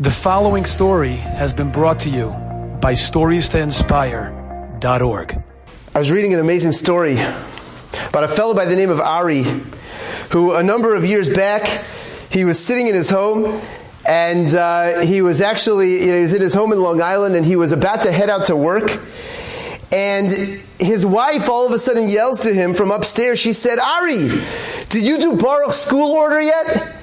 The following story has been brought to you by StoriesToInspire.org. I was reading an amazing story about a fellow by the name of Ari, who a number of years back, he was sitting in his home and uh, he was actually, you know, he was in his home in Long Island and he was about to head out to work. And his wife all of a sudden yells to him from upstairs. She said, Ari, did you do Baruch school order yet?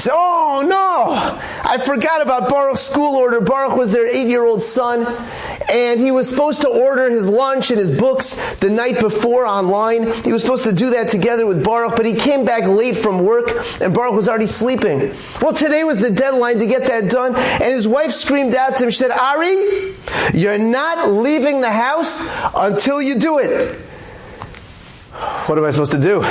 Said, Oh no, I forgot about Baruch's school order. Baruch was their eight year old son, and he was supposed to order his lunch and his books the night before online. He was supposed to do that together with Baruch, but he came back late from work, and Baruch was already sleeping. Well, today was the deadline to get that done, and his wife screamed out to him, She said, Ari, you're not leaving the house until you do it. What am I supposed to do?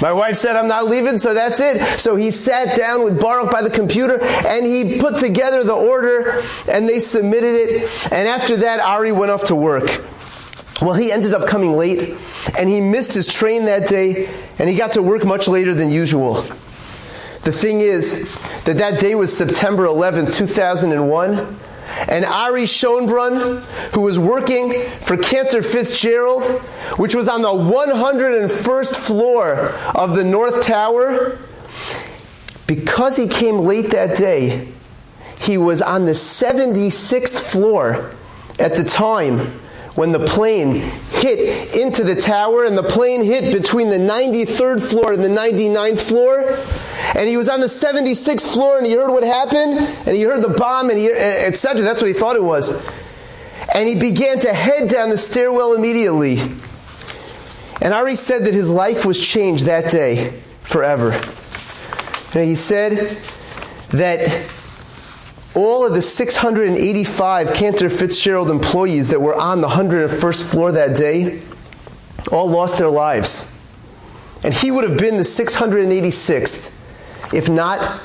My wife said, I'm not leaving, so that's it. So he sat down with Baruch by the computer and he put together the order and they submitted it. And after that, Ari went off to work. Well, he ended up coming late and he missed his train that day and he got to work much later than usual. The thing is that that day was September 11, 2001. And Ari Schonbrun, who was working for Cantor Fitzgerald, which was on the 101st floor of the North Tower, because he came late that day, he was on the 76th floor at the time when the plane hit into the tower and the plane hit between the 93rd floor and the 99th floor and he was on the 76th floor and he heard what happened and he heard the bomb and etc that's what he thought it was. And he began to head down the stairwell immediately. And Ari said that his life was changed that day forever. And he said that all of the 685 Cantor Fitzgerald employees that were on the 101st floor that day all lost their lives. And he would have been the 686th if not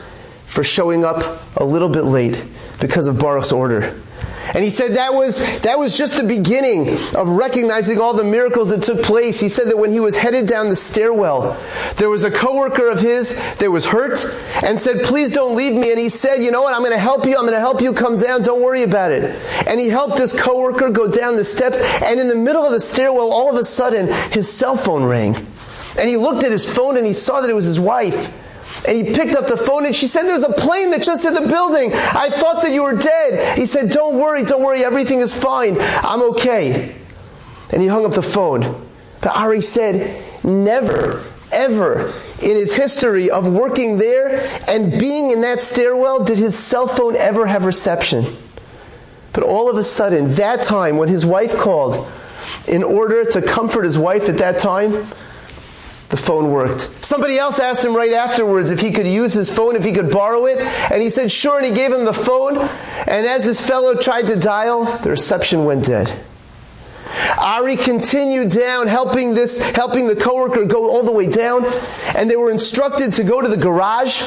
for showing up a little bit late because of Baruch's order. And he said that was, that was just the beginning of recognizing all the miracles that took place. He said that when he was headed down the stairwell, there was a coworker of his that was hurt and said, please don't leave me. And he said, you know what? I'm going to help you. I'm going to help you come down. Don't worry about it. And he helped this coworker go down the steps. And in the middle of the stairwell, all of a sudden, his cell phone rang. And he looked at his phone and he saw that it was his wife. And he picked up the phone and she said, There's a plane that just hit the building. I thought that you were dead. He said, Don't worry, don't worry, everything is fine. I'm okay. And he hung up the phone. But Ari said, Never, ever in his history of working there and being in that stairwell did his cell phone ever have reception. But all of a sudden, that time when his wife called, in order to comfort his wife at that time, the phone worked. Somebody else asked him right afterwards if he could use his phone, if he could borrow it, and he said sure, and he gave him the phone. And as this fellow tried to dial, the reception went dead. Ari continued down, helping this, helping the coworker go all the way down, and they were instructed to go to the garage.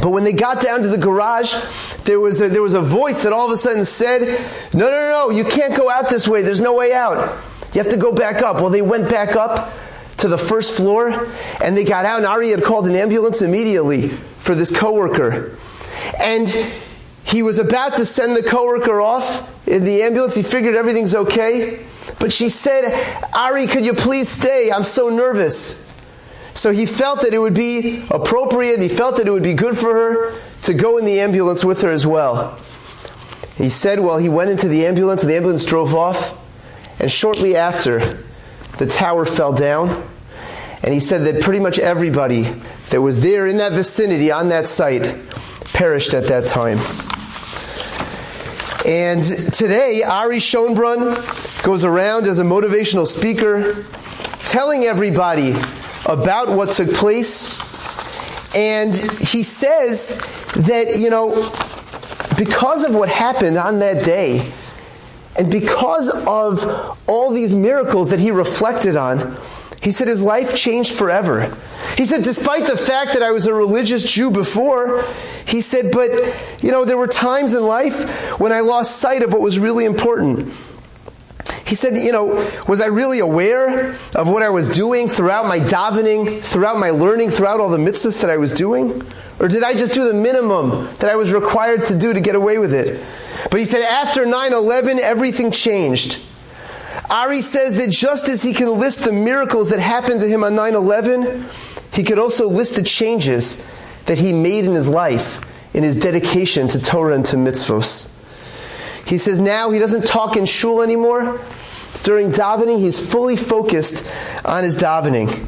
But when they got down to the garage, there was a, there was a voice that all of a sudden said, "No, no, no, no! You can't go out this way. There's no way out. You have to go back up." Well, they went back up to the first floor and they got out and Ari had called an ambulance immediately for this coworker. And he was about to send the coworker off in the ambulance. He figured everything's okay. But she said, Ari, could you please stay? I'm so nervous. So he felt that it would be appropriate, he felt that it would be good for her to go in the ambulance with her as well. He said, well, he went into the ambulance, and the ambulance drove off, and shortly after, the tower fell down, and he said that pretty much everybody that was there in that vicinity on that site perished at that time. And today, Ari Schonbrun goes around as a motivational speaker, telling everybody about what took place. And he says that, you know, because of what happened on that day, and because of all these miracles that he reflected on, he said his life changed forever. He said, despite the fact that I was a religious Jew before, he said, but, you know, there were times in life when I lost sight of what was really important. He said, you know, was I really aware of what I was doing throughout my davening, throughout my learning, throughout all the mitzvahs that I was doing? Or did I just do the minimum that I was required to do to get away with it? But he said, after 9-11, everything changed. Ari says that just as he can list the miracles that happened to him on 9-11, he could also list the changes that he made in his life, in his dedication to Torah and to mitzvos. He says now he doesn't talk in shul anymore. During davening, he's fully focused on his davening.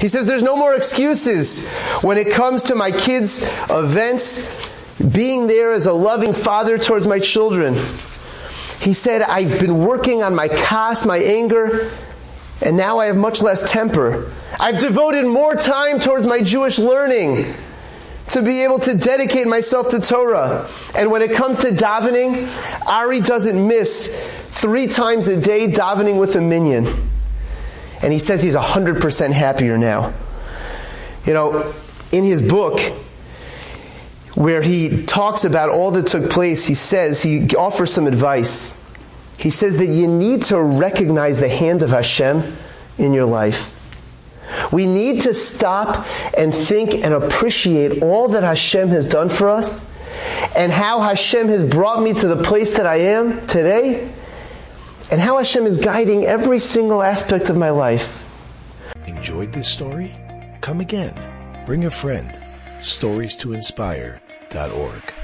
He says there's no more excuses when it comes to my kids' events, being there as a loving father towards my children. He said, I've been working on my kas, my anger, and now I have much less temper. I've devoted more time towards my Jewish learning to be able to dedicate myself to Torah. And when it comes to davening, Ari doesn't miss three times a day davening with a minyan. And he says he's 100% happier now. You know, in his book, where he talks about all that took place, he says, he offers some advice. He says that you need to recognize the hand of Hashem in your life. We need to stop and think and appreciate all that Hashem has done for us and how Hashem has brought me to the place that I am today and how Hashem is guiding every single aspect of my life. Enjoyed this story? Come again. Bring a friend. Stories to inspire.org.